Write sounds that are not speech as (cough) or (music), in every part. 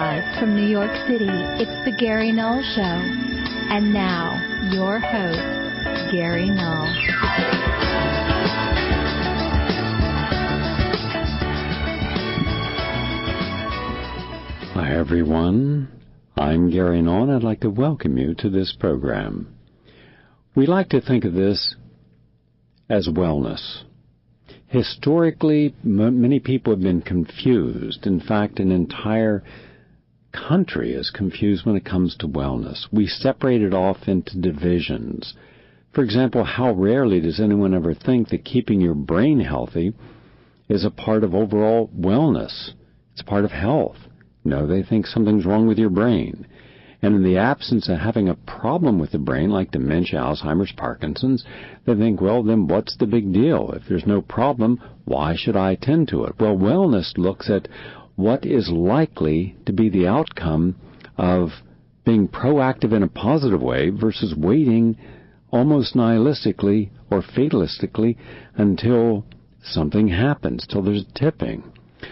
Live from New York City, it's the Gary Null Show. And now, your host, Gary Null. Hi, everyone. I'm Gary Null, and I'd like to welcome you to this program. We like to think of this as wellness. Historically, m- many people have been confused. In fact, an entire country is confused when it comes to wellness. We separate it off into divisions. For example, how rarely does anyone ever think that keeping your brain healthy is a part of overall wellness? It's part of health. No, they think something's wrong with your brain. And in the absence of having a problem with the brain, like dementia, Alzheimer's, Parkinson's, they think, well, then what's the big deal? If there's no problem, why should I attend to it? Well, wellness looks at what is likely to be the outcome of being proactive in a positive way versus waiting almost nihilistically or fatalistically until something happens, till there's tipping.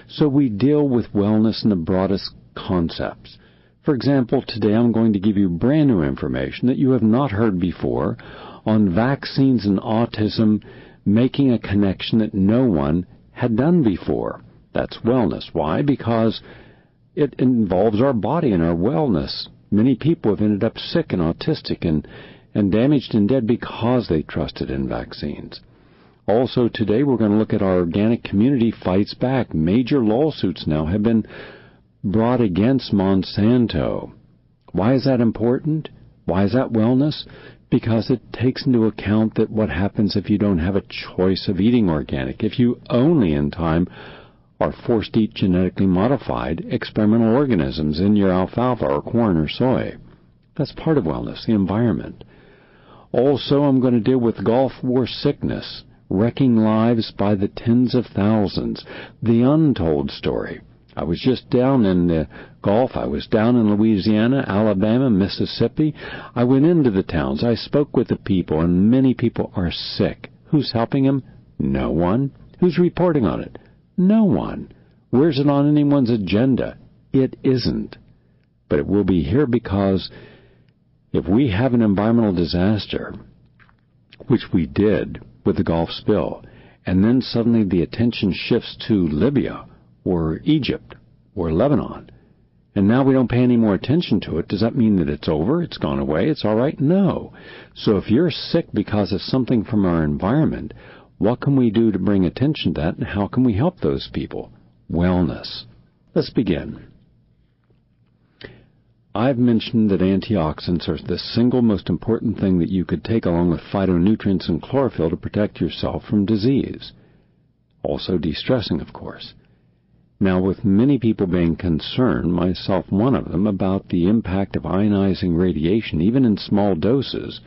So we deal with wellness in the broadest concepts. For example, today I'm going to give you brand new information that you have not heard before on vaccines and autism making a connection that no one had done before. That's wellness. Why? Because it involves our body and our wellness. Many people have ended up sick and autistic and, and damaged and dead because they trusted in vaccines. Also, today we're going to look at our organic community fights back. Major lawsuits now have been brought against Monsanto. Why is that important? Why is that wellness? Because it takes into account that what happens if you don't have a choice of eating organic, if you only in time are forced eat genetically modified experimental organisms in your alfalfa or corn or soy. That's part of wellness, the environment. Also, I'm going to deal with Gulf War sickness, wrecking lives by the tens of thousands, the untold story. I was just down in the Gulf. I was down in Louisiana, Alabama, Mississippi. I went into the towns. I spoke with the people, and many people are sick. Who's helping them? No one. Who's reporting on it? No one. Where's it on anyone's agenda? It isn't. But it will be here because if we have an environmental disaster, which we did with the Gulf spill, and then suddenly the attention shifts to Libya, or Egypt or Lebanon, and now we don't pay any more attention to it, does that mean that it's over? It's gone away? It's all right? No. So if you're sick because of something from our environment, what can we do to bring attention to that, and how can we help those people? Wellness. Let's begin. I've mentioned that antioxidants are the single most important thing that you could take along with phytonutrients and chlorophyll to protect yourself from disease. Also de-stressing, of course. Now, with many people being concerned, myself one of them, about the impact of ionizing radiation, even in small doses,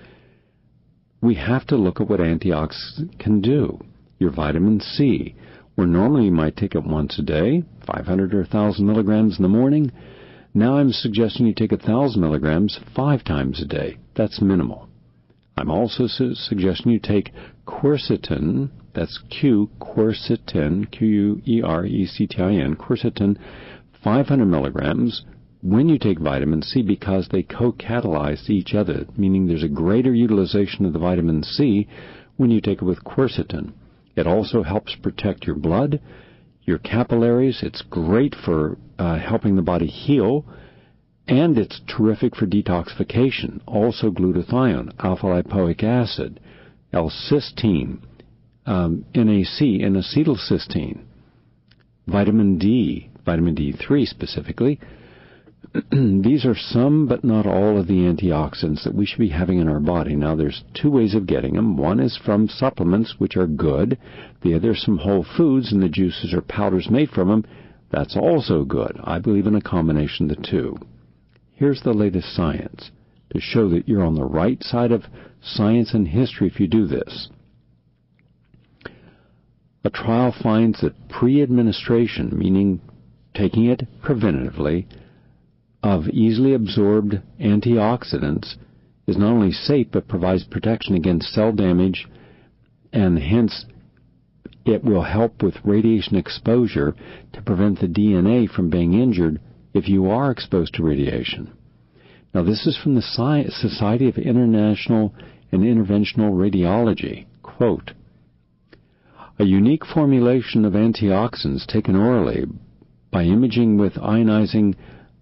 we have to look at what antioxidants can do. Your vitamin C, where normally you might take it once a day, 500 or 1,000 milligrams in the morning, now I'm suggesting you take 1,000 milligrams five times a day. That's minimal. I'm also su- suggesting you take quercetin, that's Q, quercetin, Q-U-E-R-E-C-T-I-N, quercetin, 500 milligrams when you take vitamin C because they co-catalyze each other, meaning there's a greater utilization of the vitamin C when you take it with quercetin. It also helps protect your blood, your capillaries. It's great for uh, helping the body heal, and it's terrific for detoxification. Also glutathione, alpha lipoic acid, L-cysteine, um, NAC, and acetylcysteine, vitamin D, vitamin D3 specifically. (clears throat) These are some but not all of the antioxidants that we should be having in our body. Now, there's two ways of getting them. One is from supplements, which are good. The other is from whole foods, and the juices or powders made from them. That's also good. I believe in a combination of the two. Here's the latest science to show that you're on the right side of science and history if you do this. A trial finds that pre-administration, meaning taking it preventatively, of easily absorbed antioxidants is not only safe but provides protection against cell damage and hence it will help with radiation exposure to prevent the DNA from being injured if you are exposed to radiation. Now, this is from the Society of International and Interventional Radiology. Quote, a unique formulation of antioxidants taken orally by imaging with ionizing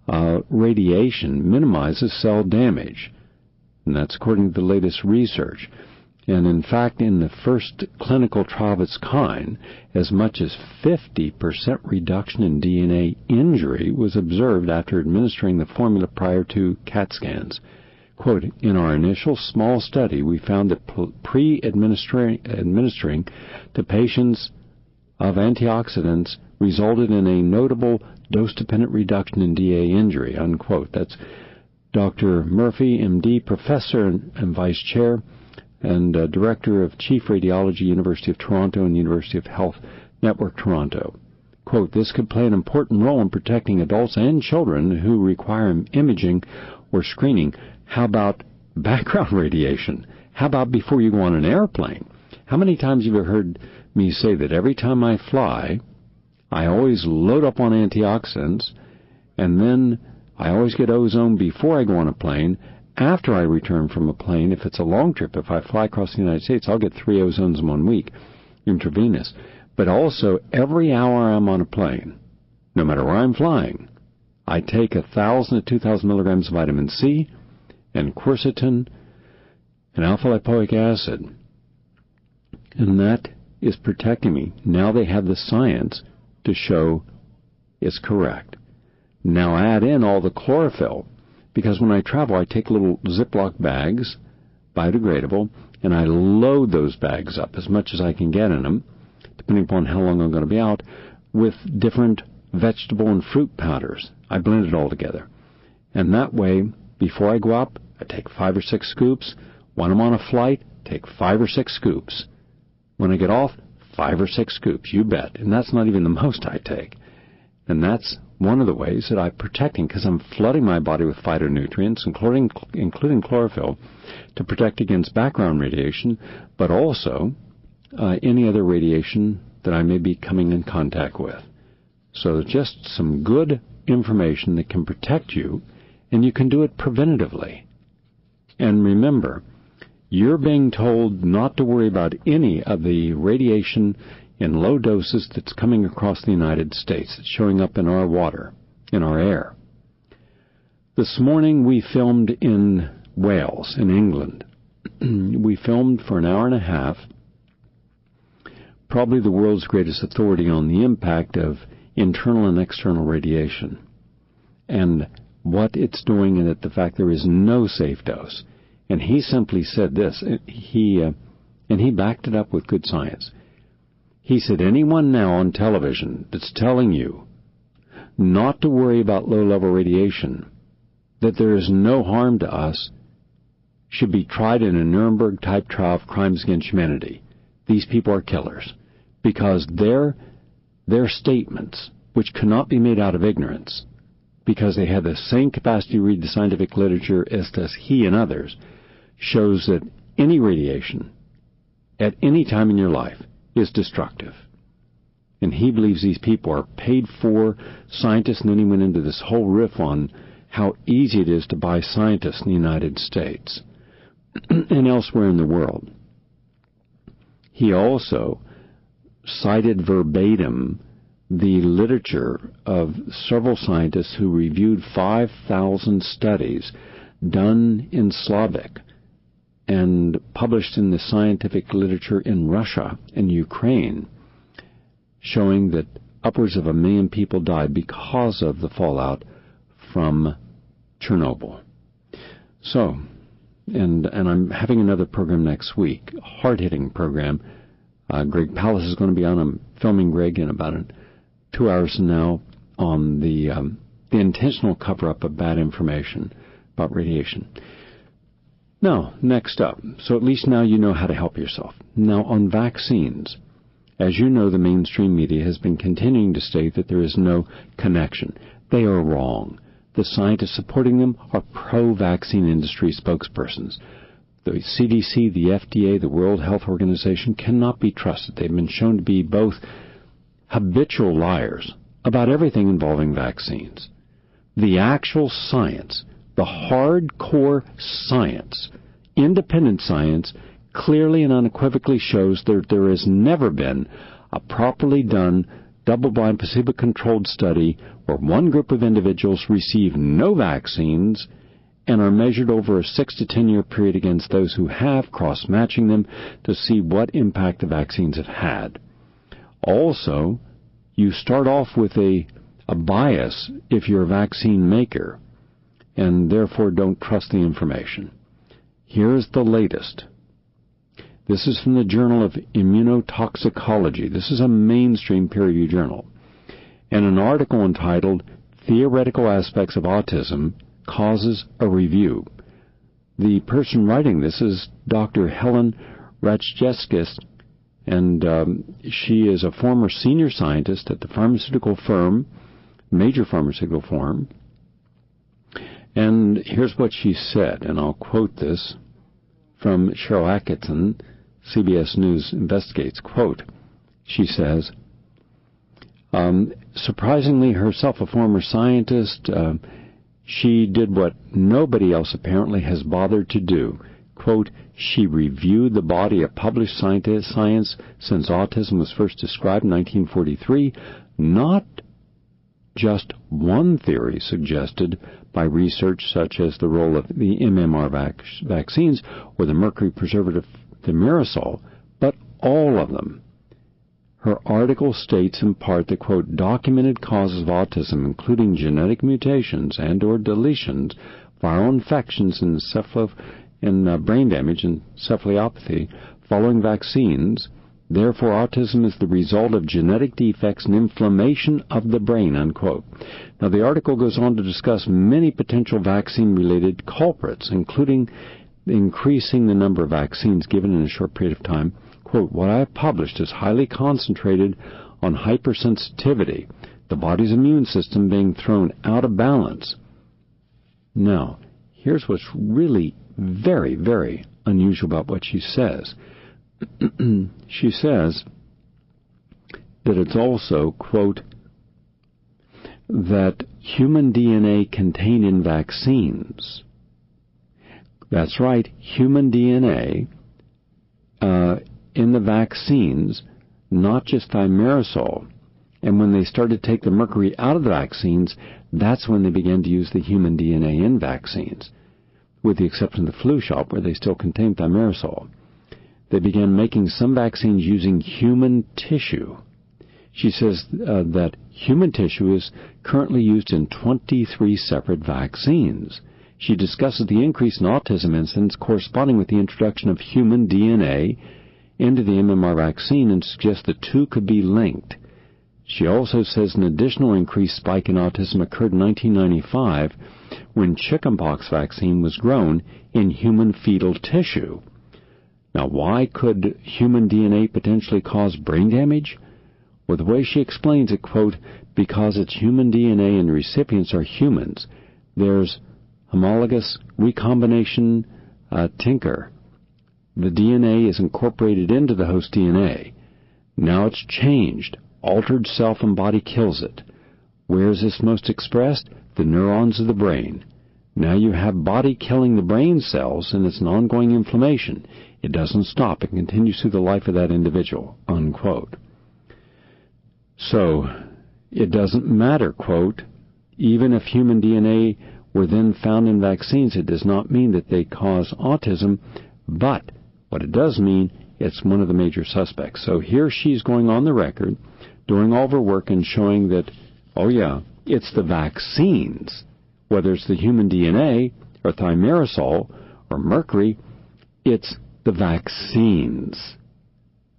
uh, radiation minimizes cell damage. And that's according to the latest research. And in fact, in the first clinical trial of its kind, as much as 50% reduction in DNA injury was observed after administering the formula prior to CAT scans. Quote, in our initial small study, we found that pre-administering administering to patients of antioxidants resulted in a notable dose-dependent reduction in DA injury, unquote. That's Dr. Murphy, MD, professor and vice chair and uh, Director of Chief Radiology, University of Toronto and University of Health Network Toronto. Quote, this could play an important role in protecting adults and children who require imaging or screening. How about background (laughs) radiation? How about before you go on an airplane? How many times have you heard me say that every time I fly, I always load up on antioxidants and then I always get ozone before I go on a plane after I return from a plane, if it's a long trip, if I fly across the United States, I'll get three ozones in one week, intravenous. But also, every hour I'm on a plane, no matter where I'm flying, I take a thousand to two thousand milligrams of vitamin C and quercetin and alpha lipoic acid. And that is protecting me. Now they have the science to show is correct. Now add in all the chlorophyll because when I travel, I take little Ziploc bags, biodegradable, and I load those bags up as much as I can get in them, depending upon how long I'm going to be out, with different vegetable and fruit powders. I blend it all together. And that way, before I go up, I take five or six scoops. When I'm on a flight, take five or six scoops. When I get off, five or six scoops, you bet. And that's not even the most I take. And that's one of the ways that I'm protecting because I'm flooding my body with phytonutrients, including, including chlorophyll, to protect against background radiation, but also uh, any other radiation that I may be coming in contact with. So just some good information that can protect you, and you can do it preventatively. And remember, you're being told not to worry about any of the radiation in low doses that's coming across the United States. It's showing up in our water, in our air. This morning we filmed in Wales, in England. (clears throat) we filmed for an hour and a half, probably the world's greatest authority on the impact of internal and external radiation and what it's doing and that the fact there is no safe dose. And he simply said this. He uh, and he backed it up with good science. He said, anyone now on television that's telling you not to worry about low level radiation, that there is no harm to us, should be tried in a Nuremberg type trial of crimes against humanity. These people are killers because their, their statements, which cannot be made out of ignorance, because they have the same capacity to read the scientific literature as does he and others, shows that any radiation at any time in your life is destructive. And he believes these people are paid for scientists, and then he went into this whole riff on how easy it is to buy scientists in the United States (clears throat) and elsewhere in the world. He also cited verbatim the literature of several scientists who reviewed 5,000 studies done in Slavic and published in the scientific literature in Russia and Ukraine, showing that upwards of a million people died because of the fallout from Chernobyl. So, and and I'm having another program next week, hard hitting program. Uh, Greg Palast is going to be on. I'm filming Greg in about two hours from now on the um, the intentional cover up of bad information about radiation. Now, next up, so at least now you know how to help yourself. Now, on vaccines, as you know, the mainstream media has been continuing to state that there is no connection. They are wrong. The scientists supporting them are pro vaccine industry spokespersons. The CDC, the FDA, the World Health Organization cannot be trusted. They've been shown to be both habitual liars about everything involving vaccines. the actual science, the hardcore science, independent science, clearly and unequivocally shows that there has never been a properly done double-blind placebo-controlled study where one group of individuals receive no vaccines and are measured over a 6 to 10 year period against those who have, cross-matching them to see what impact the vaccines have had. Also, you start off with a, a bias if you're a vaccine maker and therefore don't trust the information. Here's the latest. This is from the Journal of Immunotoxicology. This is a mainstream peer reviewed journal. And an article entitled Theoretical Aspects of Autism Causes a Review. The person writing this is Dr. Helen Ratajczak, and um, she is a former senior scientist at the pharmaceutical firm, major pharmaceutical firm. And here's what she said, and I'll quote this from Sharyl Attkisson, CBS News investigates. Quote, she says, um, surprisingly, herself a former scientist, uh, she did what nobody else apparently has bothered to do. Quote, she reviewed the body of published science since autism was first described in 1943, not just one theory suggested by research such as the role of the MMR vac- vaccines or the mercury preservative thimerosal, but all of them. Her article states in part that, quote, documented causes of autism, including genetic mutations and or deletions, viral infections, and, cephalo- and uh, brain damage and encephalopathy following vaccines. Therefore, autism is the result of genetic defects and inflammation of the brain, unquote. Now, the article goes on to discuss many potential vaccine-related culprits, including increasing the number of vaccines given in a short period of time. Quote, what I have published is highly concentrated on hypersensitivity, the body's immune system being thrown out of balance. Now, here's what's really very, very unusual about what she says. (clears throat) she says that it's also, quote, that human DNA contained in vaccines that's right, human DNA uh, in the vaccines, not just thimerosal. And when they started to take the mercury out of the vaccines, that's when they began to use the human DNA in vaccines, with the exception of the flu shot where they still contain thimerosal. They began making some vaccines using human tissue. She says uh, that human tissue is currently used in 23 separate vaccines. She discusses the increase in autism incidence corresponding with the introduction of human DNA into the MMR vaccine and suggests the two could be linked. She also says an additional increased spike in autism occurred in 1995 when chickenpox vaccine was grown in human fetal tissue. Now, why could human DNA potentially cause brain damage? Well, the way she explains it, quote, because it's human DNA and recipients are humans, there's homologous recombination uh, tinker. The DNA is incorporated into the host DNA. Now it's changed. Altered self and body kills it. Where is this most expressed? The neurons of the brain. Now you have body killing the brain cells and it's an ongoing inflammation. It doesn't stop. It continues through the life of that individual. Unquote. So, it doesn't matter, quote, even if human DNA were then found in vaccines, it does not mean that they cause autism, but what it does mean, it's one of the major suspects. So here she's going on the record, doing all of her work and showing that, oh yeah, it's the vaccines, whether it's the human DNA or thimerosal or mercury, it's the vaccines.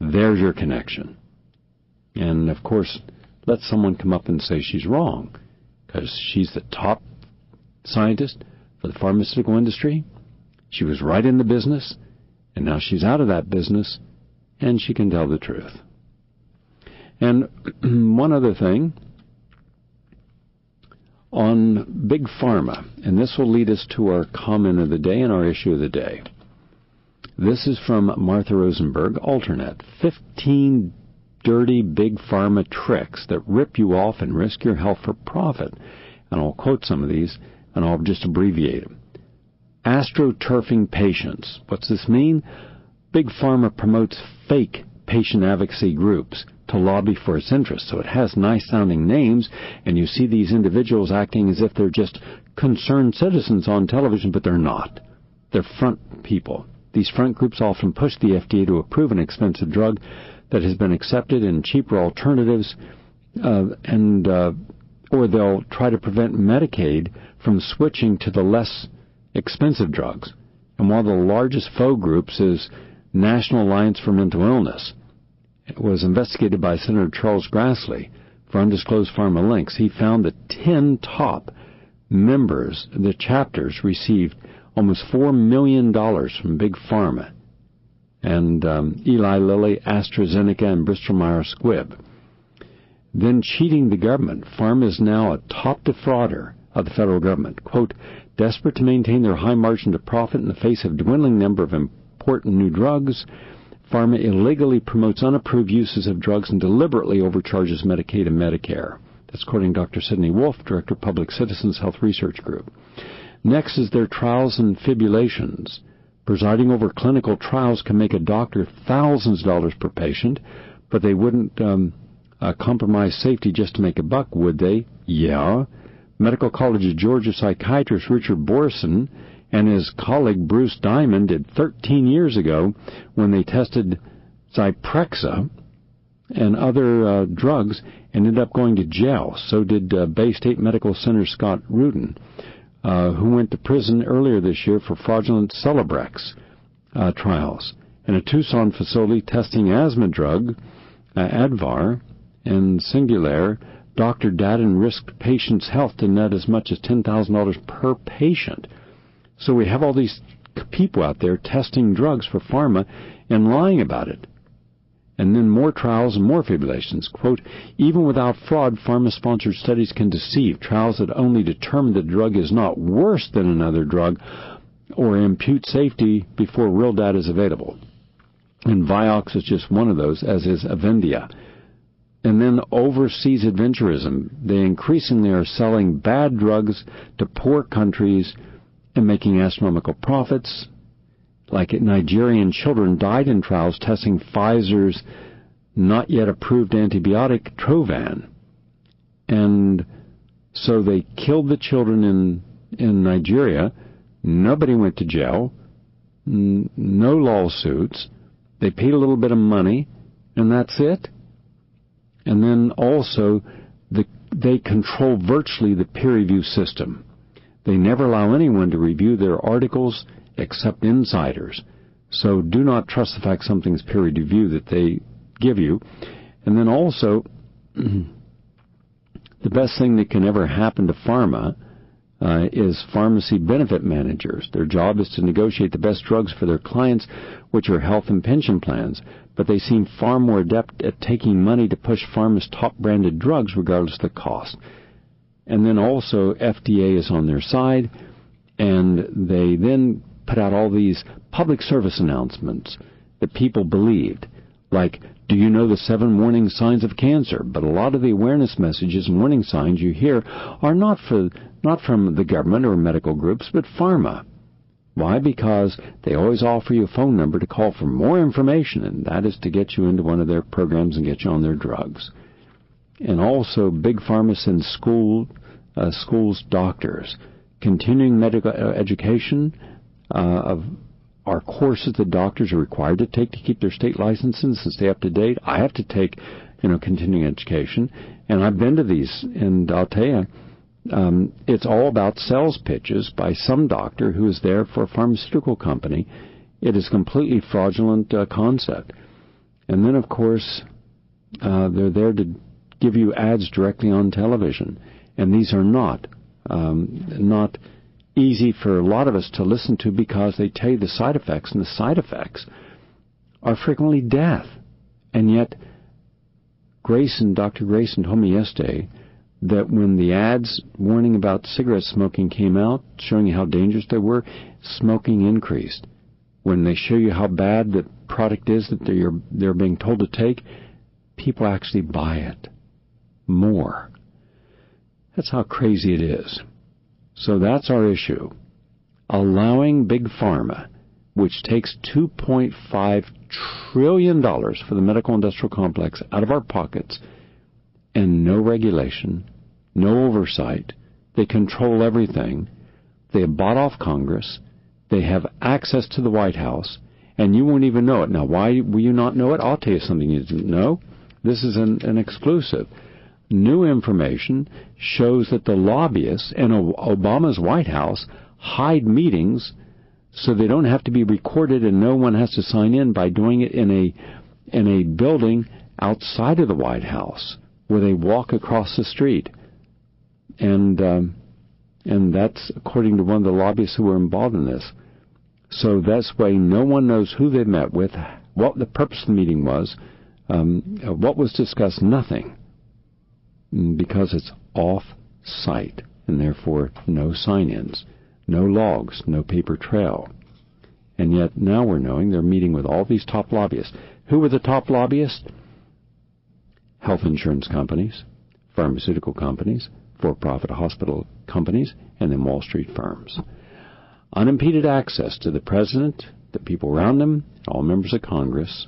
There's your connection. And of course, let someone come up and say she's wrong, because she's the top scientist for the pharmaceutical industry. She was right in the business, and now she's out of that business, and she can tell the truth. And (clears throat) one other thing on Big Pharma, and this will lead us to our comment of the day and our issue of the day. This is from Martha Rosenberg, Alternet. 15 dirty Big Pharma tricks that rip you off and risk your health for profit and I'll quote some of these, and I'll just abbreviate them. Astroturfing patients. What's this mean? Big Pharma promotes fake patient advocacy groups to lobby for its interests. So it has nice sounding names, and you see these individuals acting as if they're just concerned citizens on television, but they're not. They're front people. These front groups often push the FDA to approve an expensive drug that has been accepted in cheaper alternatives, uh, and uh, or they'll try to prevent Medicaid from switching to the less expensive drugs. And one of the largest foe groups is National Alliance for Mental Illness. It was investigated by Senator Charles Grassley for undisclosed pharma links. He found that 10 top members, the chapters, received almost $4 million from Big Pharma and um, Eli Lilly, AstraZeneca, and Bristol Myers Squibb. Then cheating the government. Pharma is now a top defrauder of the federal government. Quote, desperate to maintain their high margin of profit in the face of dwindling number of important new drugs, Pharma illegally promotes unapproved uses of drugs and deliberately overcharges Medicaid and Medicare. That's quoting Dr. Sidney Wolfe, Director of Public Citizens Health Research Group. Next is their trials and fibulations. Presiding over clinical trials can make a doctor thousands of dollars per patient, but they wouldn't um, uh, compromise safety just to make a buck, would they? Yeah. Medical College of Georgia psychiatrist Richard Borison and his colleague Bruce Diamond did 13 years ago when they tested Zyprexa and other uh, drugs and ended up going to jail. So did uh, Bay State Medical Center Scott Reuben, uh, who went to prison earlier this year for fraudulent Celebrex uh, trials. In a Tucson facility testing asthma drug, uh, Advair, and Singulair, Dr. Dadden risked patients' health to net as much as $10,000 per patient. So we have all these people out there testing drugs for pharma and lying about it. And then more trials and more fibulations. Quote, even without fraud, pharma-sponsored studies can deceive. Trials that only determine the drug is not worse than another drug or impute safety before real data is available. And Vioxx is just one of those, as is Avandia. And then overseas adventurism. They increasingly are selling bad drugs to poor countries and making astronomical profits. Like Nigerian children died in trials testing Pfizer's not yet approved antibiotic Trovan. And so they killed the children in, in Nigeria. Nobody went to jail. No lawsuits. They paid a little bit of money, and that's it. And then also, the, they control virtually the peer review system. They never allow anyone to review their articles except insiders. So do not trust the fact something's peer reviewed that they give you. And then also, (clears throat) the best thing that can ever happen to pharma uh, is pharmacy benefit managers. Their job is to negotiate the best drugs for their clients, which are health and pension plans. But they seem far more adept at taking money to push pharma's top branded drugs regardless of the cost. And then also FDA is on their side, and they then put out all these public service announcements that people believed, like, do you know the seven warning signs of cancer? But a lot of the awareness messages and warning signs you hear are not for not from the government or medical groups, but pharma. Why? Because they always offer you a phone number to call for more information, and that is to get you into one of their programs and get you on their drugs. And also, big pharma sends school uh, schools doctors, continuing medical uh, education of our courses that doctors are required to take to keep their state licenses and stay up to date. I have to take, you know, continuing education, and I've been to these, and I'll um, it's all about sales pitches by some doctor who is there for a pharmaceutical company. It is a completely fraudulent uh, concept. And then, of course, uh, they're there to give you ads directly on television and these are not um, not easy for a lot of us to listen to because they tell you the side effects, and the side effects are frequently death. And yet, Grayson, Dr. Grayson told me yesterday that when the ads warning about cigarette smoking came out, showing you how dangerous they were, smoking increased. When they show you how bad the product is that they're, they're being told to take, people actually buy it more. That's how crazy it is. So that's our issue. Allowing Big Pharma, which takes $2.5 trillion for the medical industrial complex out of our pockets, and no regulation, no oversight. They control everything. They have bought off Congress. They have access to the White House, and you won't even know it. Now, why will you not know it? I'll tell you something you didn't know. This is an, an exclusive. New information shows that the lobbyists in Obama's White House hide meetings so they don't have to be recorded and no one has to sign in by doing it in a in a building outside of the White House where they walk across the street. And um, and that's according to one of the lobbyists who were involved in this. So that's why no one knows who they met with, what the purpose of the meeting was, um, what was discussed, nothing, Mm, because it's off site and therefore no sign ins, no logs, no paper trail. And yet now we're knowing they're meeting with all these top lobbyists. Who are the top lobbyists? Health insurance companies, pharmaceutical companies, for profit hospital companies, and then Wall Street firms. Unimpeded access to the President, the people around him, all members of Congress,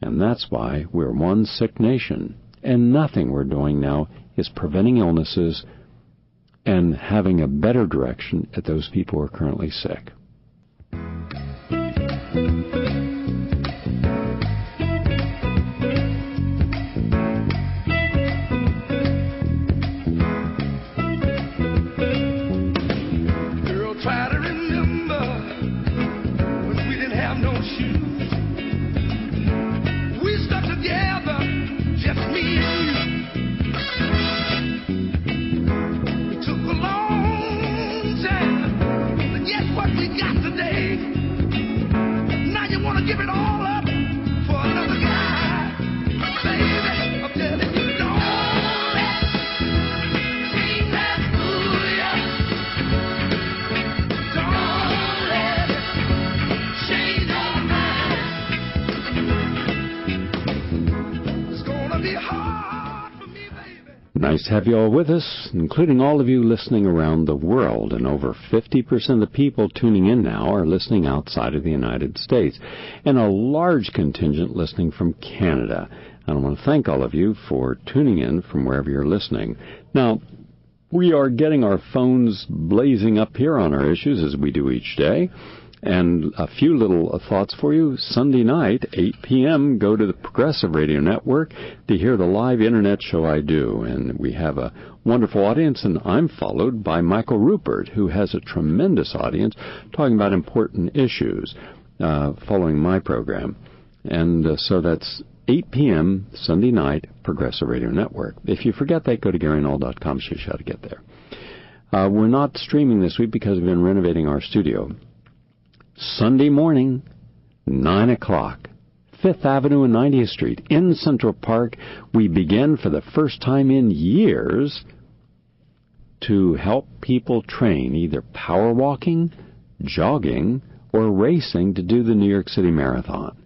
and that's why we're one sick nation. And nothing we're doing now is preventing illnesses and having a better direction at those people who are currently sick. To have you all with us, including all of you listening around the world. And over 50% of the people tuning in now are listening outside of the United States, and a large contingent listening from Canada. And I want to thank all of you for tuning in from wherever you're listening. Now, we are getting our phones blazing up here on our issues as we do each day. And a few little thoughts for you. Sunday night, 8 p.m., go to the Progressive Radio Network to hear the live internet show I do. And we have a wonderful audience, and I'm followed by Michael Ruppert, who has a tremendous audience talking about important issues uh, following my program. And uh, so that's 8 p.m. Sunday night, Progressive Radio Network. If you forget that, go to GaryNull.com. show you how to get there. Uh, we're not streaming this week because we've been renovating our studio. Sunday morning, 9 o'clock, Fifth Avenue and 90th Street in Central Park, we begin for the first time in years to help people train either power walking, jogging, or racing to do the New York City Marathon.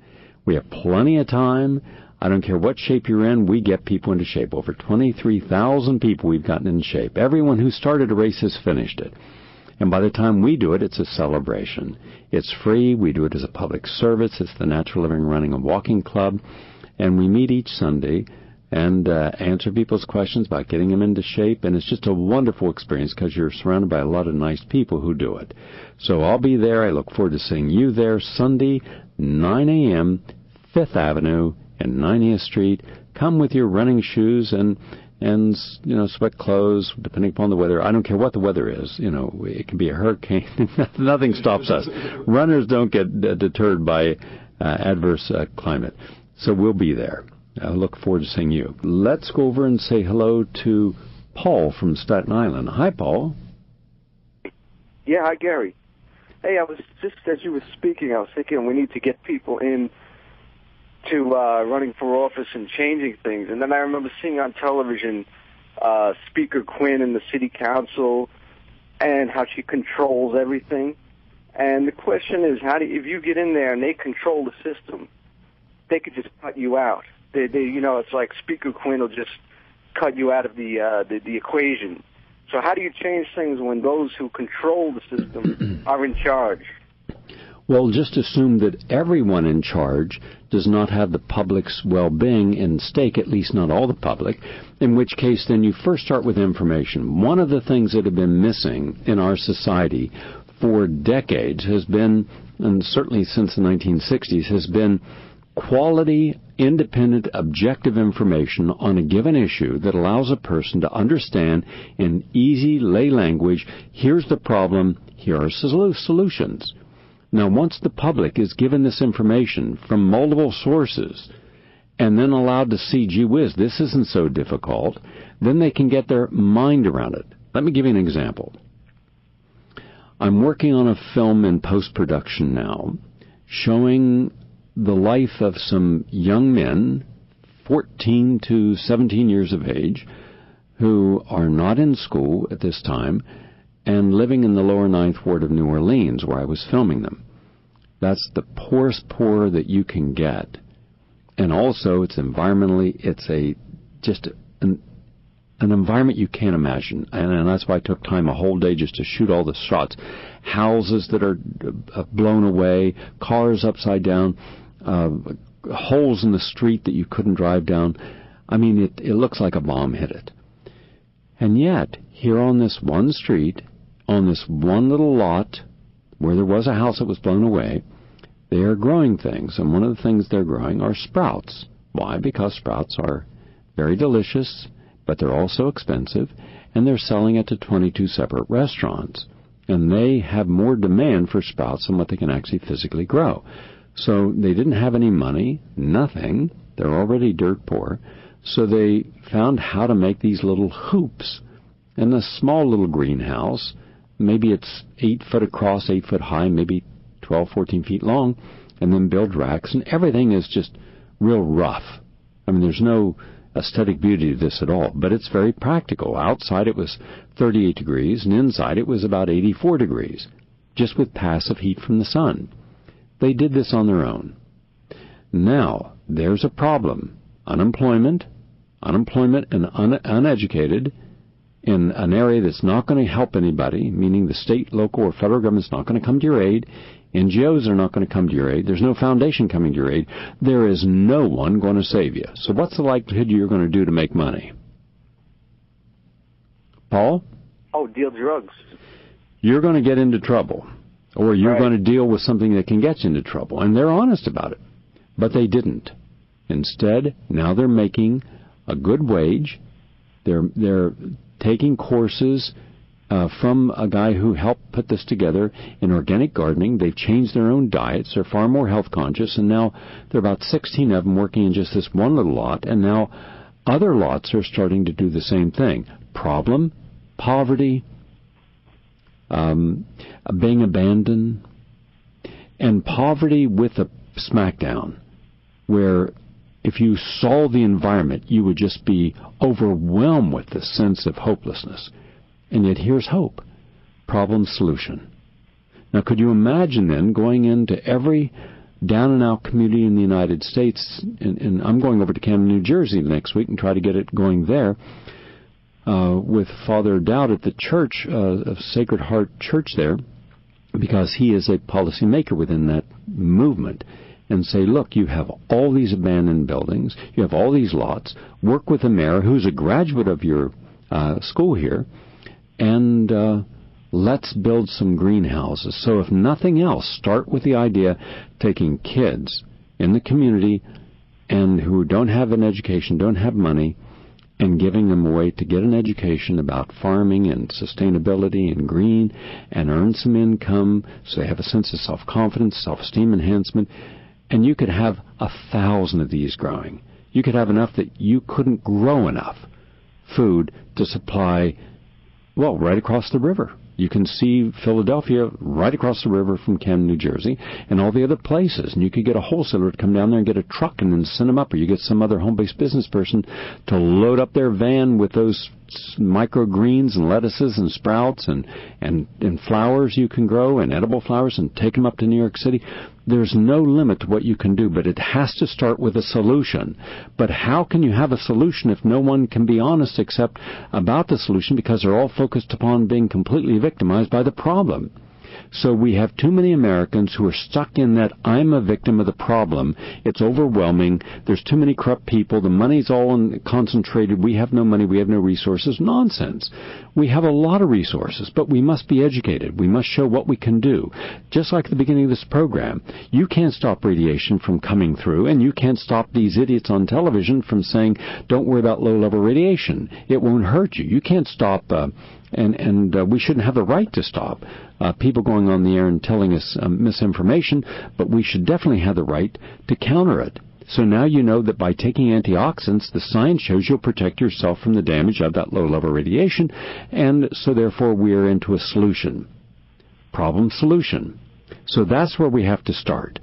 We have plenty of time. I don't care what shape you're in, we get people into shape. Over 23,000 people we've gotten in shape. Everyone who started a race has finished it. And by the time we do it, it's a celebration. It's free. We do it as a public service. It's the Natural Living Running and Walking Club. And we meet each Sunday and uh, answer people's questions about getting them into shape. And it's just a wonderful experience because you're surrounded by a lot of nice people who do it. So I'll be there. I look forward to seeing you there Sunday, 9 a.m., Fifth Avenue and 90th Street. Come with your running shoes and and you know sweat clothes depending upon the weather. I don't care what the weather is. You know, it can be a hurricane. (laughs) Nothing stops us. Runners don't get deterred by uh, adverse uh, climate. So we'll be there. I look forward to seeing you. Let's go over and say hello to Paul from Staten Island. Hi, Paul. Yeah, hi, Gary. Hey, I was just as you were speaking, I was thinking we need to get people in to uh, running for office and changing things. And then I remember seeing on television uh, Speaker Quinn in the city council and how she controls everything. And the question is, how do if you get in there and they control the system, they could just cut you out. They, they, you know, it's like Speaker Quinn will just cut you out of the, uh, the the equation. So how do you change things when those who control the system are in charge? Well, just assume that everyone in charge does not have the public's well-being in stake, at least not all the public, in which case then you first start with information. One of the things that have been missing in our society for decades has been, and certainly since the 1960s, has been quality, independent, objective information on a given issue that allows a person to understand in easy lay language, here's the problem, here are solutions. Now, once the public is given this information from multiple sources and then allowed to see, gee whiz, this isn't so difficult, then they can get their mind around it. Let me give you an example. I'm working on a film in post production now showing the life of some young men, 14 to 17 years of age, who are not in school at this time and living in the lower ninth ward of New Orleans where I was filming them. That's the poorest poor that you can get. And also it's environmentally, it's a, just an, an environment you can't imagine. And, and, that's why I took time a whole day just to shoot all the shots. Houses that are uh, blown away, cars upside down, uh, holes in the street that you couldn't drive down. I mean, it, it looks like a bomb hit it. And yet, here on this one street, on this one little lot where there was a house that was blown away, they are growing things. And one of the things they're growing are sprouts. Why? Because sprouts are very delicious, but they're also expensive, and they're selling it to 22 separate restaurants. And they have more demand for sprouts than what they can actually physically grow. So they didn't have any money, nothing. They're already dirt poor. So they found how to make these little hoops in a small little greenhouse. Maybe it's eight foot across, eight foot high, maybe 12, 14 feet long, and then build racks. And everything is just real rough. I mean, there's no aesthetic beauty to this at all, but it's very practical. Outside it was 38 degrees, and inside it was about 84 degrees, just with passive heat from the sun. They did this on their own. Now, there's a problem. Unemployment, unemployment and un- uneducated in an area that's not going to help anybody, meaning the state, local, or federal government's not going to come to your aid. NGOs are not going to come to your aid. There's no foundation coming to your aid. There is no one going to save you. So what's the likelihood you're going to do to make money? Paul? Oh, deal drugs. You're going to get into trouble or you're right. going to deal with something that can get you into trouble. And they're honest about it. But they didn't. Instead, now they're making a good wage. They're they're taking courses uh, from a guy who helped put this together in organic gardening. They've changed their own diets. They're far more health conscious, and now there are about 16 of them working in just this one little lot. And now other lots are starting to do the same thing. Problem: poverty, um, being abandoned, and poverty with a smackdown, where if you saw the environment, you would just be overwhelmed with the sense of hopelessness. And yet here's hope. Problem solution. Now could you imagine then going into every down and out community in the United States, and, and I'm going over to Camden, New Jersey next week and try to get it going there, uh, with Father Dowd at the church, uh, of Sacred Heart Church there, because he is a policymaker within that movement, and say, look, you have all these abandoned buildings, you have all these lots, work with the mayor who's a graduate of your uh, school here, and uh, let's build some greenhouses. So if nothing else, start with the idea taking kids in the community and who don't have an education, don't have money, and giving them a way to get an education about farming and sustainability and green and earn some income so they have a sense of self-confidence, self-esteem enhancement. And you could have a thousand of these growing. You could have enough that you couldn't grow enough food to supply, well, right across the river. You can see Philadelphia right across the river from Camden, New Jersey, and all the other places. And you could get a wholesaler to come down there and get a truck and then send them up, or you get some other home-based business person to load up their van with those microgreens and lettuces and sprouts and, and, and flowers you can grow and edible flowers and take them up to New York City. There's no limit to what you can do, but it has to start with a solution. But how can you have a solution if no one can be honest except about the solution because they're all focused upon being completely victimized by the problem? So we have too many Americans who are stuck in that I'm a victim of the problem. It's overwhelming. There's too many corrupt people. The money's all in, concentrated. We have no money. We have no resources. Nonsense. We have a lot of resources, but we must be educated. We must show what we can do. Just like the beginning of this program, you can't stop radiation from coming through, and you can't stop these idiots on television from saying, don't worry about low-level radiation. It won't hurt you. You can't stop uh, and and uh, we shouldn't have the right to stop uh, people going on the air and telling us um, misinformation, but we should definitely have the right to counter it. So now you know that by taking antioxidants, the science shows you'll protect yourself from the damage of that low-level radiation, and so therefore we are into a solution. Problem solution. So that's where we have to start.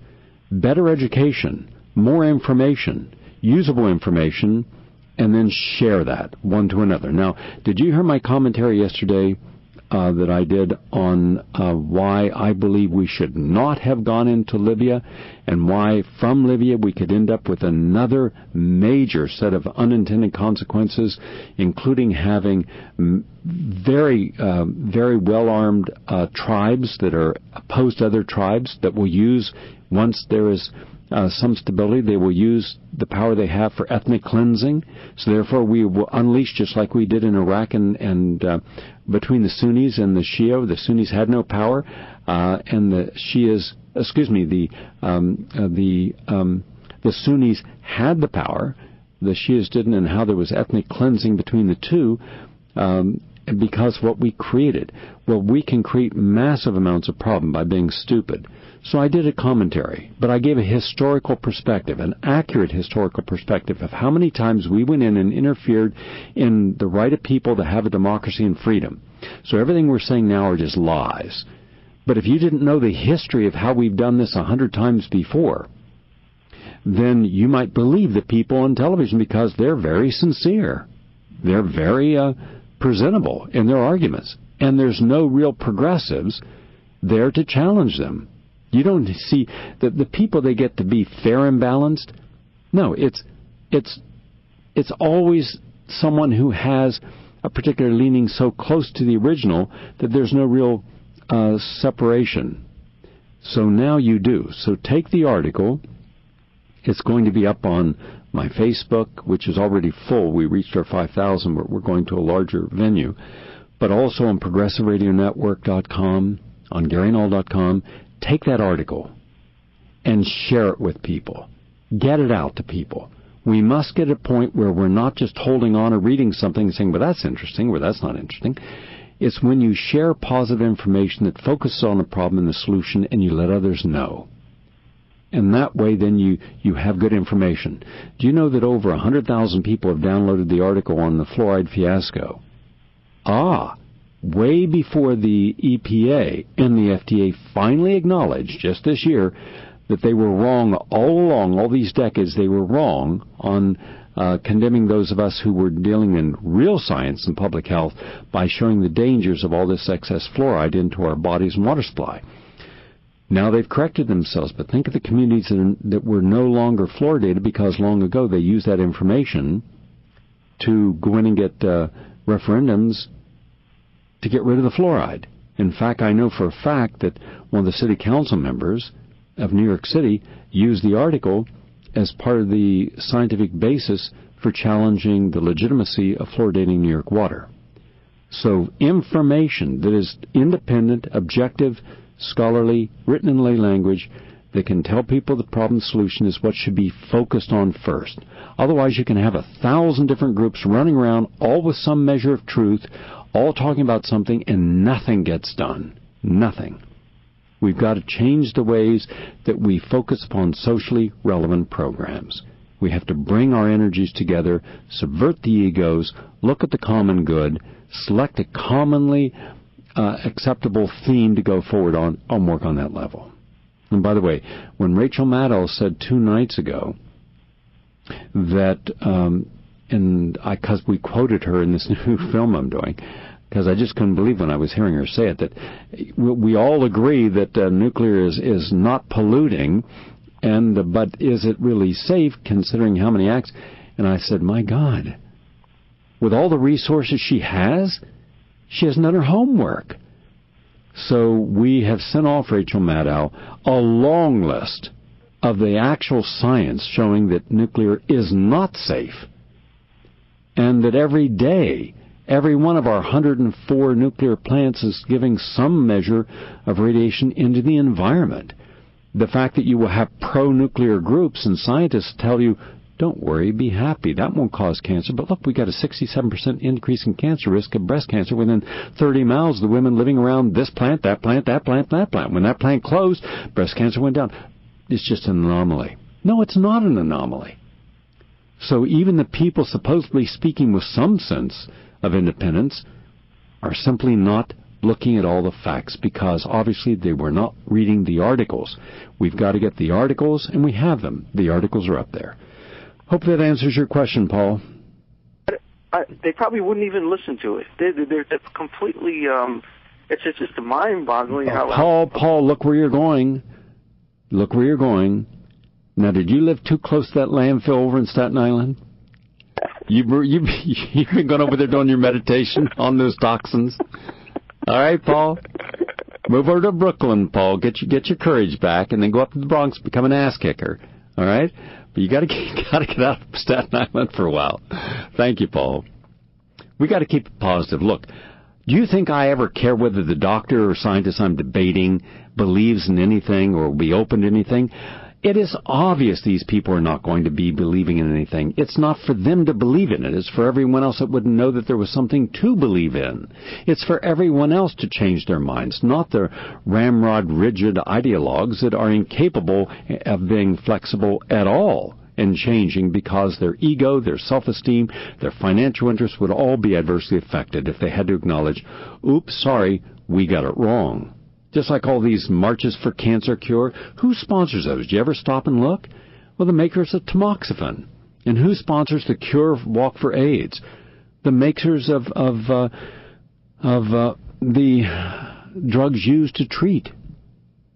Better education, more information, usable information, and then share that one to another. Now, did you hear my commentary yesterday uh, that I did on uh, why I believe we should not have gone into Libya and why from Libya we could end up with another major set of unintended consequences, including having very, uh, very well armed uh, tribes that are opposed to other tribes that will use once there is uh, some stability. They will use the power they have for ethnic cleansing. So therefore, we will unleash just like we did in Iraq and, and uh, between the Sunnis and the Shia. The Sunnis had no power, uh, and the Shias, excuse me, the um, uh, the um, the Sunnis had the power. The Shias didn't, and how there was ethnic cleansing between the two. Um, because what we created, well, we can create massive amounts of problem by being stupid. So I did a commentary, but I gave a historical perspective, an accurate historical perspective of how many times we went in and interfered in the right of people to have a democracy and freedom. So everything we're saying now are just lies. But if you didn't know the history of how we've done this a hundred times before, then you might believe the people on television because they're very sincere. They're very uh, presentable in their arguments. And there's no real progressives there to challenge them. You don't see the the people they get to be fair and balanced. No, it's it's it's always someone who has a particular leaning so close to the original that there's no real uh, separation. So now you do. So take the article. It's going to be up on my Facebook, which is already full. We reached our 5,000, but we're going to a larger venue. But also on ProgressiveRadioNetwork.com, on GaryNull.com, take that article and share it with people. Get it out to people. We must get a point where we're not just holding on or reading something and saying, well, that's interesting, or that's not interesting. It's when you share positive information that focuses on the problem and the solution and you let others know. And that way then you, you have good information. Do you know that over 100,000 people have downloaded the article on the fluoride fiasco? Ah, way before the EPA and the FDA finally acknowledged just this year that they were wrong all along, all these decades, they were wrong on uh, condemning those of us who were dealing in real science and public health by showing the dangers of all this excess fluoride into our bodies and water supply. Now they've corrected themselves, but think of the communities that, that were no longer fluoridated because long ago they used that information to go in and get uh, referendums to get rid of the fluoride. In fact, I know for a fact that one of the city council members of New York City used the article as part of the scientific basis for challenging the legitimacy of fluoridating New York water. So information that is independent, objective, scholarly, written in lay language, that can tell people the problem solution is what should be focused on first. Otherwise, you can have a thousand different groups running around, all with some measure of truth, all talking about something and nothing gets done. Nothing. We've got to change the ways that we focus upon socially relevant programs. We have to bring our energies together, subvert the egos, look at the common good, select a commonly uh, acceptable theme to go forward on, and work on that level. And by the way, when Rachel Maddow said two nights ago that um, and I because we quoted her in this (laughs) new film I'm doing because I just couldn't believe when I was hearing her say it that we all agree that uh, nuclear is is not polluting, and uh, but is it really safe considering how many acts? And I said, my God, with all the resources she has, she hasn't done her homework. So we have sent off Rachel Maddow a long list of the actual science showing that nuclear is not safe, and that every day Every one of our 104 nuclear plants is giving some measure of radiation into the environment. The fact that you will have pro-nuclear groups and scientists tell you, don't worry, be happy, that won't cause cancer. But look, we got a 67% increase in cancer risk of breast cancer within 30 miles of the women living around this plant, that plant, that plant, that plant. When that plant closed, breast cancer went down. It's just an anomaly. No, it's not an anomaly. So even the people supposedly speaking with some sense of independence are simply not looking at all the facts because obviously they were not reading the articles. We've got to get the articles, and we have them. The articles are up there. Hope that answers your question, Paul. I, they probably wouldn't even listen to it. They, they're, they're completely. Um, it's, it's just mind-boggling uh, how. Paul, Paul, look where you're going. Look where you're going. Now, did you live too close to that landfill over in Staten Island? You you (laughs) you've been going over there doing your meditation on those toxins. All right, Paul. Move over to Brooklyn, Paul. Get your get your courage back, and then go up to the Bronx, become an ass kicker. All right, but you got to got to get out of Staten Island for a while. Thank you, Paul. We got to keep it positive. Look, do you think I ever care whether the doctor or scientist I'm debating believes in anything or will be open to anything? It is obvious these people are not going to be believing in anything. It's not for them to believe in it. It's for everyone else that wouldn't know that there was something to believe in. It's for everyone else to change their minds, not the ramrod rigid ideologues that are incapable of being flexible at all and changing because their ego, their self-esteem, their financial interests would all be adversely affected if they had to acknowledge, oops, sorry, we got it wrong. Just like all these marches for cancer cure, who sponsors those? Do you ever stop and look? Well, the makers of tamoxifen. And who sponsors the Cure Walk for AIDS? The makers of of uh, of uh, the drugs used to treat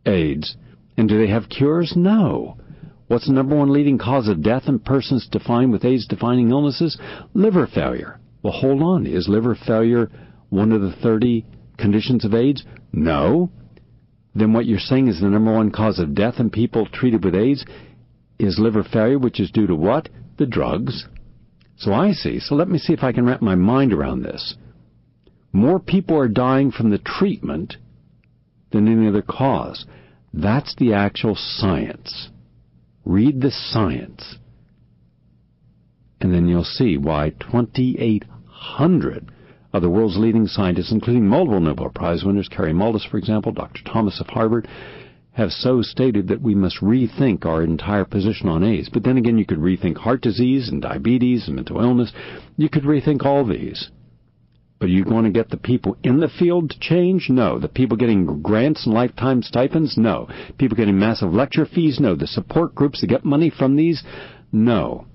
AIDS. And do they have cures? No. What's the number one leading cause of death in persons defined with AIDS-defining illnesses? Liver failure. Well, hold on. Is liver failure one of the 30 conditions of AIDS? No then what you're saying is the number one cause of death in people treated with AIDS is liver failure, which is due to what? The drugs. So I see. So let me see if I can wrap my mind around this. More people are dying from the treatment than any other cause. That's the actual science. Read the science. And then you'll see why 2,800 of the world's leading scientists, including multiple Nobel Prize winners, Kary Mullis, for example, Dr. Thomas of Harvard, have so stated that we must rethink our entire position on AIDS. But then again, you could rethink heart disease and diabetes and mental illness. You could rethink all these. But are you going to get the people in the field to change? No. The people getting grants and lifetime stipends? No. People getting massive lecture fees? No. The support groups that get money from these? No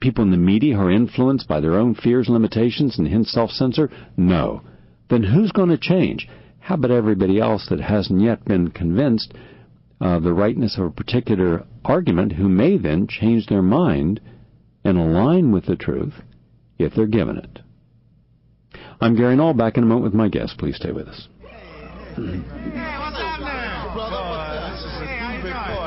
people in the media who are influenced by their own fears limitations and hence self-censor? No. Then who's going to change? How about everybody else that hasn't yet been convinced of the rightness of a particular argument who may then change their mind and align with the truth if they're given it? I'm Gary Null, back in a moment with my guest. Please stay with us. there's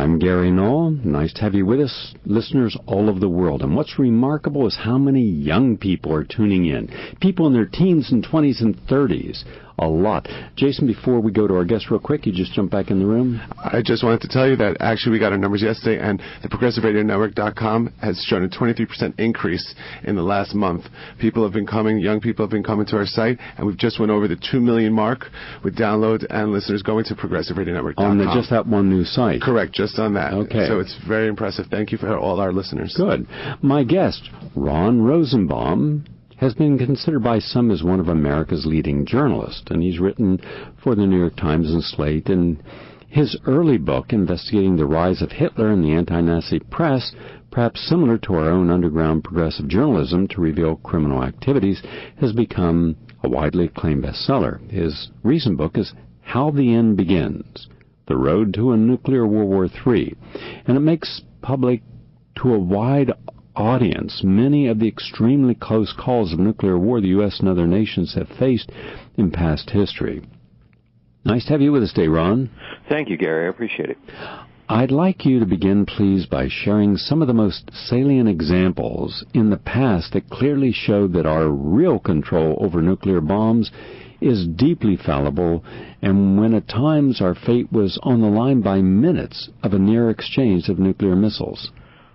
I'm Gary Null. Nice to have you with us, listeners all over the world. And what's remarkable is how many young people are tuning in. People in their teens and 20s and 30s a lot. Jason, before we go to our guest real quick, you just jump back in the room. I just wanted to tell you that actually we got our numbers yesterday, and the ProgressiveRadioNetwork.com has shown a 23% increase in the last month. People have been coming, young people have been coming to our site, and we've just went over the 2 million mark with downloads and listeners going to ProgressiveRadioNetwork.com. On the, just that one new site. Correct, just on that. Okay. So it's very impressive. Thank you for all our listeners. Good. My guest, Ron Rosenbaum, has been considered by some as one of America's leading journalists, and he's written for the New York Times and Slate. And his early book, investigating the rise of Hitler and the anti-Nazi press, perhaps similar to our own underground progressive journalism to reveal criminal activities, has become a widely acclaimed bestseller. His recent book is How the End Begins: The Road to a Nuclear World War III, and it makes public to a wide audience many of the extremely close calls of nuclear war the U.S. and other nations have faced in past history. Nice to have you with us today, Ron. Thank you, Gary. I appreciate it. I'd like you to begin, please, by sharing some of the most salient examples in the past that clearly showed that our real control over nuclear bombs is deeply fallible, and when at times our fate was on the line by minutes of a near exchange of nuclear missiles.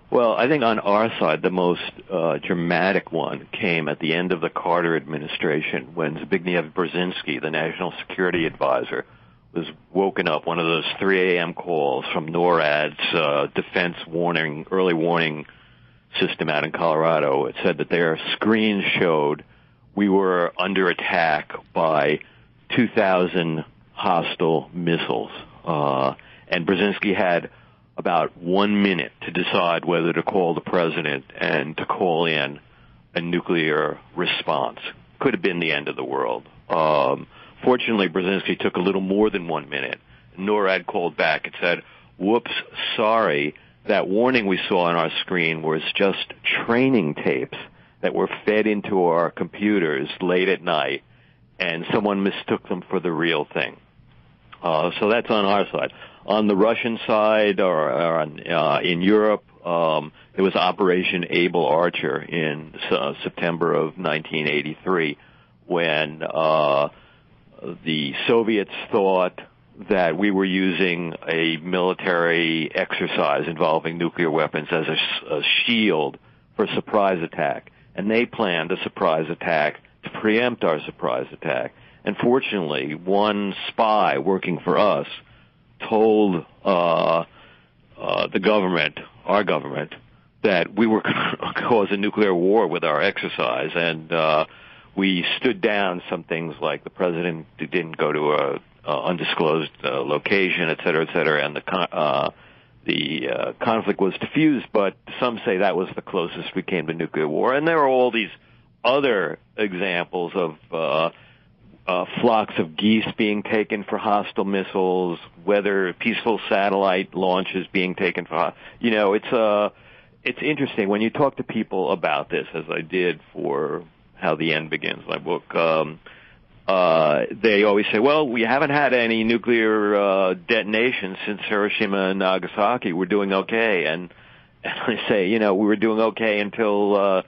Well, I think on our side, the most uh, dramatic one came at the end of the Carter administration when Zbigniew Brzezinski, the national security advisor, was woken up one of those 3 a.m. calls from NORAD's uh, defense warning, early warning system out in Colorado. It said that their screens showed we were under attack by 2,000 hostile missiles. Uh, and Brzezinski had about one minute to decide whether to call the president and to call in a nuclear response. Could have been the end of the world. Um, fortunately, Brzezinski took a little more than one minute. NORAD called back and said, whoops, sorry, that warning we saw on our screen was just training tapes that were fed into our computers late at night, and someone mistook them for the real thing. Uh, so that's on our side on the Russian side or, or on, uh, in Europe, um, was Operation Able Archer in uh, September of 1983 when uh, the Soviets thought that we were using a military exercise involving nuclear weapons as a, a shield for a surprise attack. And they planned a surprise attack to preempt our surprise attack. And fortunately, one spy working for us told uh, uh, the government, our government, that we were (laughs) going to cause a nuclear war with our exercise, and uh, we stood down some things like the president didn't go to a, a undisclosed uh, location, et cetera, et cetera, and the con- uh, the uh, conflict was diffused. But some say that was the closest we came to nuclear war, and there are all these other examples of uh, uh, flocks of geese being taken for hostile missiles, whether peaceful satellite launches being taken for, you know, it's uh, it's interesting when you talk to people about this, as I did for How the End Begins, my book. Um, uh, they always say, "Well, we haven't had any nuclear uh, detonations since Hiroshima and Nagasaki. We're doing okay." And, (laughs) and I say, you know, we were doing okay until. Uh,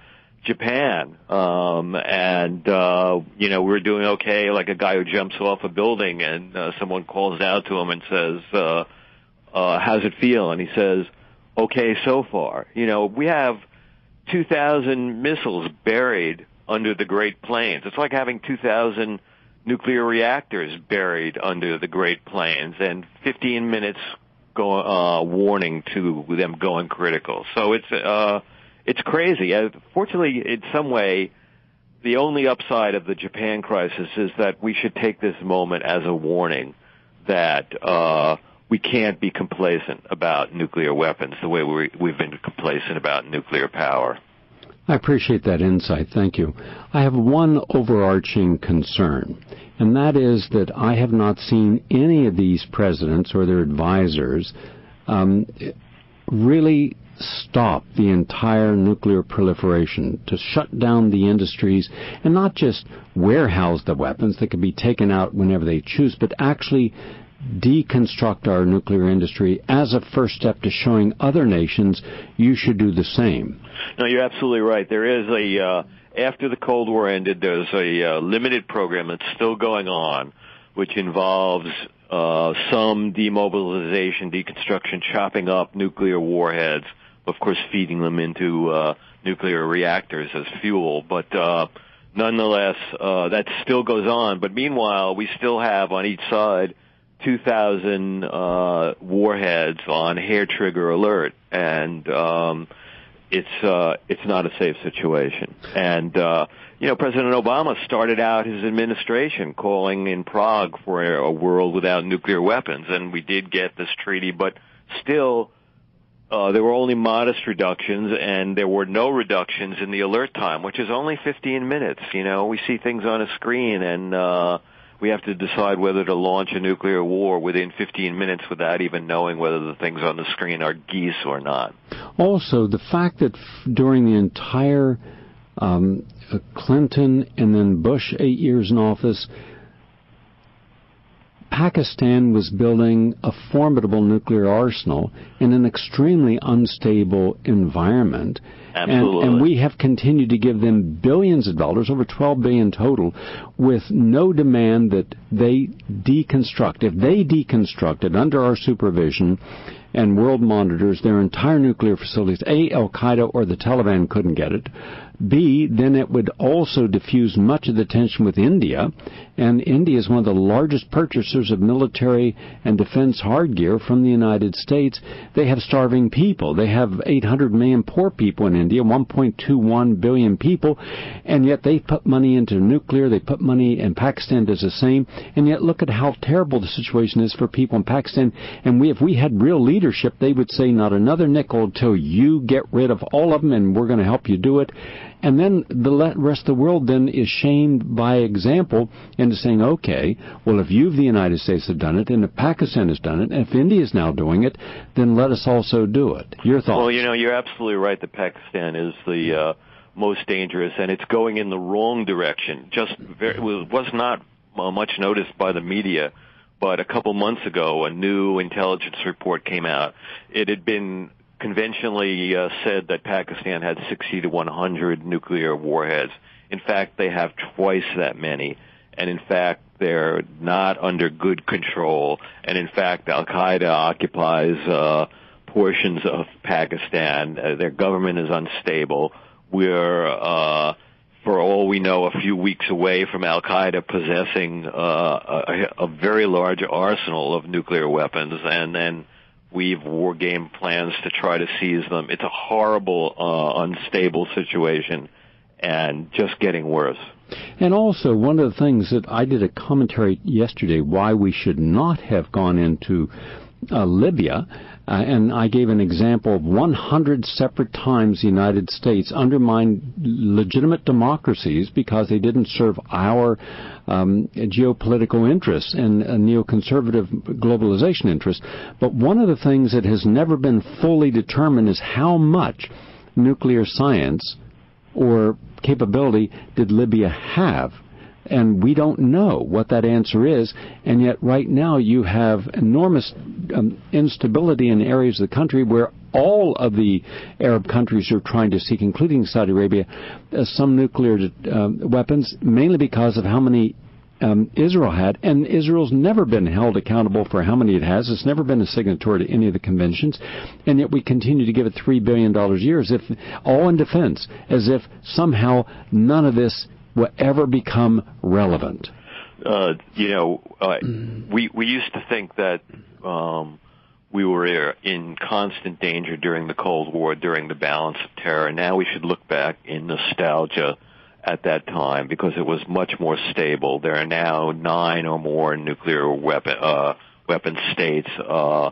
Japan, um, and uh, you know we were doing okay. Like a guy who jumps off a building, and uh, someone calls out to him and says, uh, uh, "How's it feel?" And he says, "Okay so far." You know, we have 2,000 missiles buried under the Great Plains. It's like having 2,000 nuclear reactors buried under the Great Plains, and 15 minutes go, uh, warning to them going critical. So it's uh, it's crazy. Uh, fortunately, in some way, the only upside of the Japan crisis is that we should take this moment as a warning that uh, we can't be complacent about nuclear weapons the way we, we've been complacent about nuclear power. I appreciate that insight. Thank you. I have one overarching concern, and that is that I have not seen any of these presidents or their advisors um, really stop the entire nuclear proliferation, to shut down the industries, and not just warehouse the weapons that can be taken out whenever they choose, but actually deconstruct our nuclear industry as a first step to showing other nations you should do the same. No, you're absolutely right. There is a uh, after the Cold War ended, there's a uh, limited program that's still going on, which involves uh, some demobilization, deconstruction, chopping up nuclear warheads, of course, feeding them into uh, nuclear reactors as fuel. But uh, nonetheless, uh, that still goes on. But meanwhile, we still have on each side 2,000 uh, warheads on hair trigger alert, and um, it's uh, it's not a safe situation. And uh, you know, President Obama started out his administration calling in Prague for a world without nuclear weapons, and we did get this treaty, but still. Uh, there were only modest reductions, and there were no reductions in the alert time, which is only 15 minutes. You know, we see things on a screen, and uh, we have to decide whether to launch a nuclear war within 15 minutes without even knowing whether the things on the screen are geese or not. Also, the fact that f- during the entire um, Clinton and then Bush eight years in office, Pakistan was building a formidable nuclear arsenal in an extremely unstable environment. Absolutely. And, and, we have continued to give them billions of dollars, over 12 billion total, with no demand that they deconstruct. If they deconstructed under our supervision and world monitors their entire nuclear facilities, A, Al Qaeda or the Taliban couldn't get it. B, then it would also diffuse much of the tension with India, and India is one of the largest purchasers of military and defense hard gear from the United States. They have starving people. They have 800 million poor people in India, 1.21 billion people, and yet they put money into nuclear. They put money, and Pakistan does the same. And yet, look at how terrible the situation is for people in Pakistan. And we, if we had real leadership, they would say, "Not another nickel until you get rid of all of them, and we're going to help you do it." And then the rest of the world then is shamed by example into saying, okay, well, if you, the United States, have done it, and if Pakistan has done it, and if India is now doing it, then let us also do it. Your thoughts? Well, you know, you're absolutely right that Pakistan is the uh, most dangerous, and it's going in the wrong direction. Just very, was not uh, much noticed by the media but a couple months ago, a new intelligence report came out. It had been conventionally uh, said that Pakistan had 60 to 100 nuclear warheads. In fact, they have twice that many. And in fact, they're not under good control. And in fact, Al Qaeda occupies uh, portions of Pakistan. Uh, their government is unstable. We're, uh, for all we know, a few weeks away from Al Qaeda possessing uh, a, a very large arsenal of nuclear weapons, and then we've war game plans to try to seize them. It's a horrible, uh, unstable situation and just getting worse. And also, one of the things that I did a commentary yesterday why we should not have gone into uh, Libya uh, and I gave an example of 100 separate times the United States undermined legitimate democracies because they didn't serve our um, geopolitical interests and neoconservative globalization interests. But one of the things that has never been fully determined is how much nuclear science or capability did Libya have and we don't know what that answer is. And yet, right now, you have enormous um, instability in areas of the country where all of the Arab countries are trying to seek, including Saudi Arabia, uh, some nuclear um, weapons, mainly because of how many um, Israel had, and Israel's never been held accountable for how many it has. It's never been a signatory to any of the conventions, and yet we continue to give it three billion dollars a year, as if all in defense, as if somehow none of this will ever become relevant? Uh, you know, uh, we we used to think that um, we were in constant danger during the Cold War, during the balance of terror. Now we should look back in nostalgia at that time because it was much more stable. There are now nine or more nuclear weapon uh, weapon states. Uh,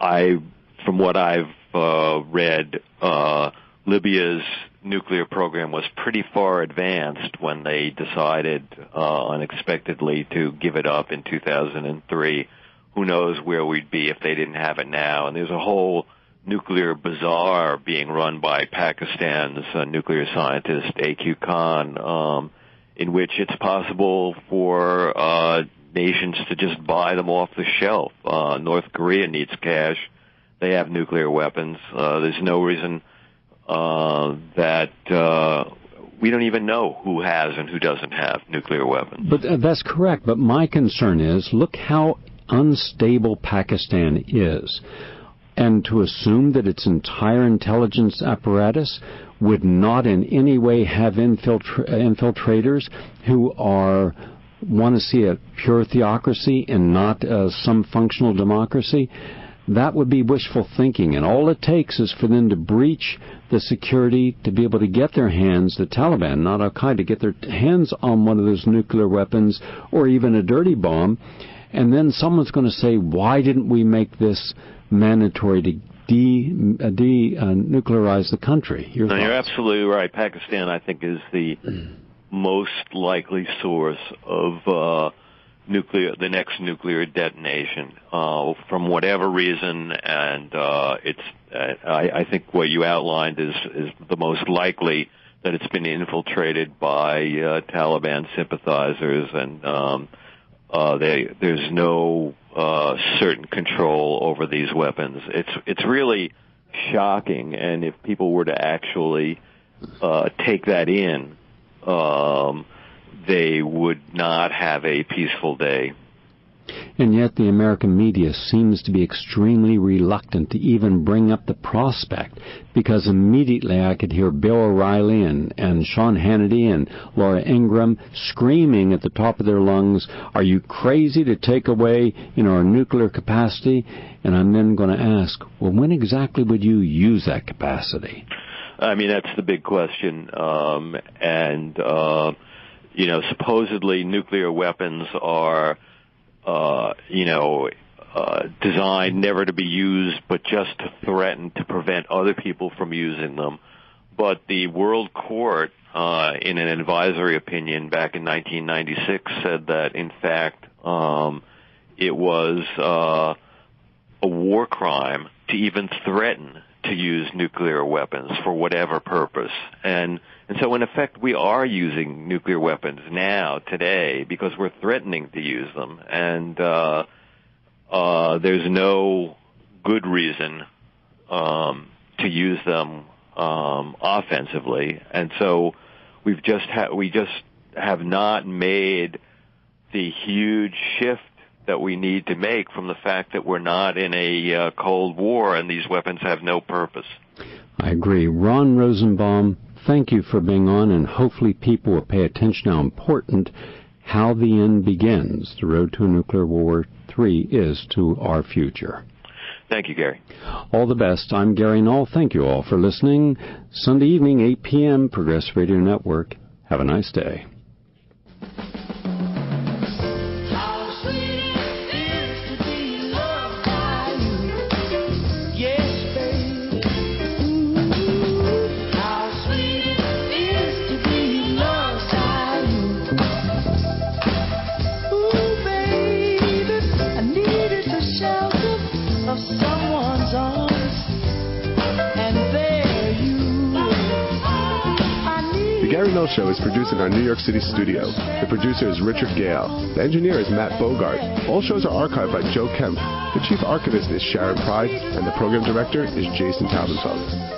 I, from what I've uh, read, uh, Libya's nuclear program was pretty far advanced when they decided uh, unexpectedly to give it up in 2003. Who knows where we'd be if they didn't have it now? And there's a whole nuclear bazaar being run by Pakistan's uh, nuclear scientist A.Q. Khan, um, in which it's possible for uh, nations to just buy them off the shelf. Uh, North Korea needs cash. They have nuclear weapons. Uh, there's no reason uh, that uh, we don't even know who has and who doesn't have nuclear weapons. But uh, that's correct. But my concern is look how unstable Pakistan is. And to assume that its entire intelligence apparatus would not in any way have infiltra- infiltrators who are want to see a pure theocracy and not uh, some functional democracy, that would be wishful thinking. And all it takes is for them to breach the security to be able to get their hands, the Taliban, not Al Qaeda, to get their hands on one of those nuclear weapons or even a dirty bomb. And then someone's going to say, why didn't we make this mandatory to de, uh, de uh, nuclearize the country? Your no, you're absolutely right. Pakistan, I think, is the (clears throat) most likely source of uh, nuclear, the next nuclear detonation, uh, from whatever reason, and uh, it's. Uh, I, I think what you outlined is is the most likely that it's been infiltrated by uh, Taliban sympathizers, and um, uh, they, there's no uh, certain control over these weapons. It's it's really shocking, and if people were to actually uh, take that in, um, they would not have a peaceful day. And yet the American media seems to be extremely reluctant to even bring up the prospect because immediately I could hear Bill O'Reilly and, and Sean Hannity and Laura Ingraham screaming at the top of their lungs, are you crazy to take away, you know, our nuclear capacity? And I'm then going to ask, well, when exactly would you use that capacity? I mean, that's the big question. Um, and, uh, you know, supposedly nuclear weapons are, uh, you know, uh, designed never to be used, but just to threaten to prevent other people from using them. But the World Court, uh, in an advisory opinion back in 1996, said that in fact um, it was uh, a war crime to even threaten to use nuclear weapons for whatever purpose. And and so in effect we are using nuclear weapons now today because we're threatening to use them and uh uh there's no good reason um to use them um offensively. And so we've just we just have not made the huge shift that we need to make from the fact that we're not in a uh, Cold War and these weapons have no purpose. I agree. Ron Rosenbaum, thank you for being on, and hopefully people will pay attention how important how the end begins. The road to a nuclear war three is to our future. Thank you, Gary. All the best. I'm Gary Null. Thank you all for listening. Sunday evening, 8 p.m., Progress Radio Network. Have a nice day. Show is produced in our New York City studio. The producer is Richard Gale. The engineer is Matt Bogart. All shows are archived by Joe Kemp. The chief archivist is Sharon Pride, and the program director is Jason Taubenfeld.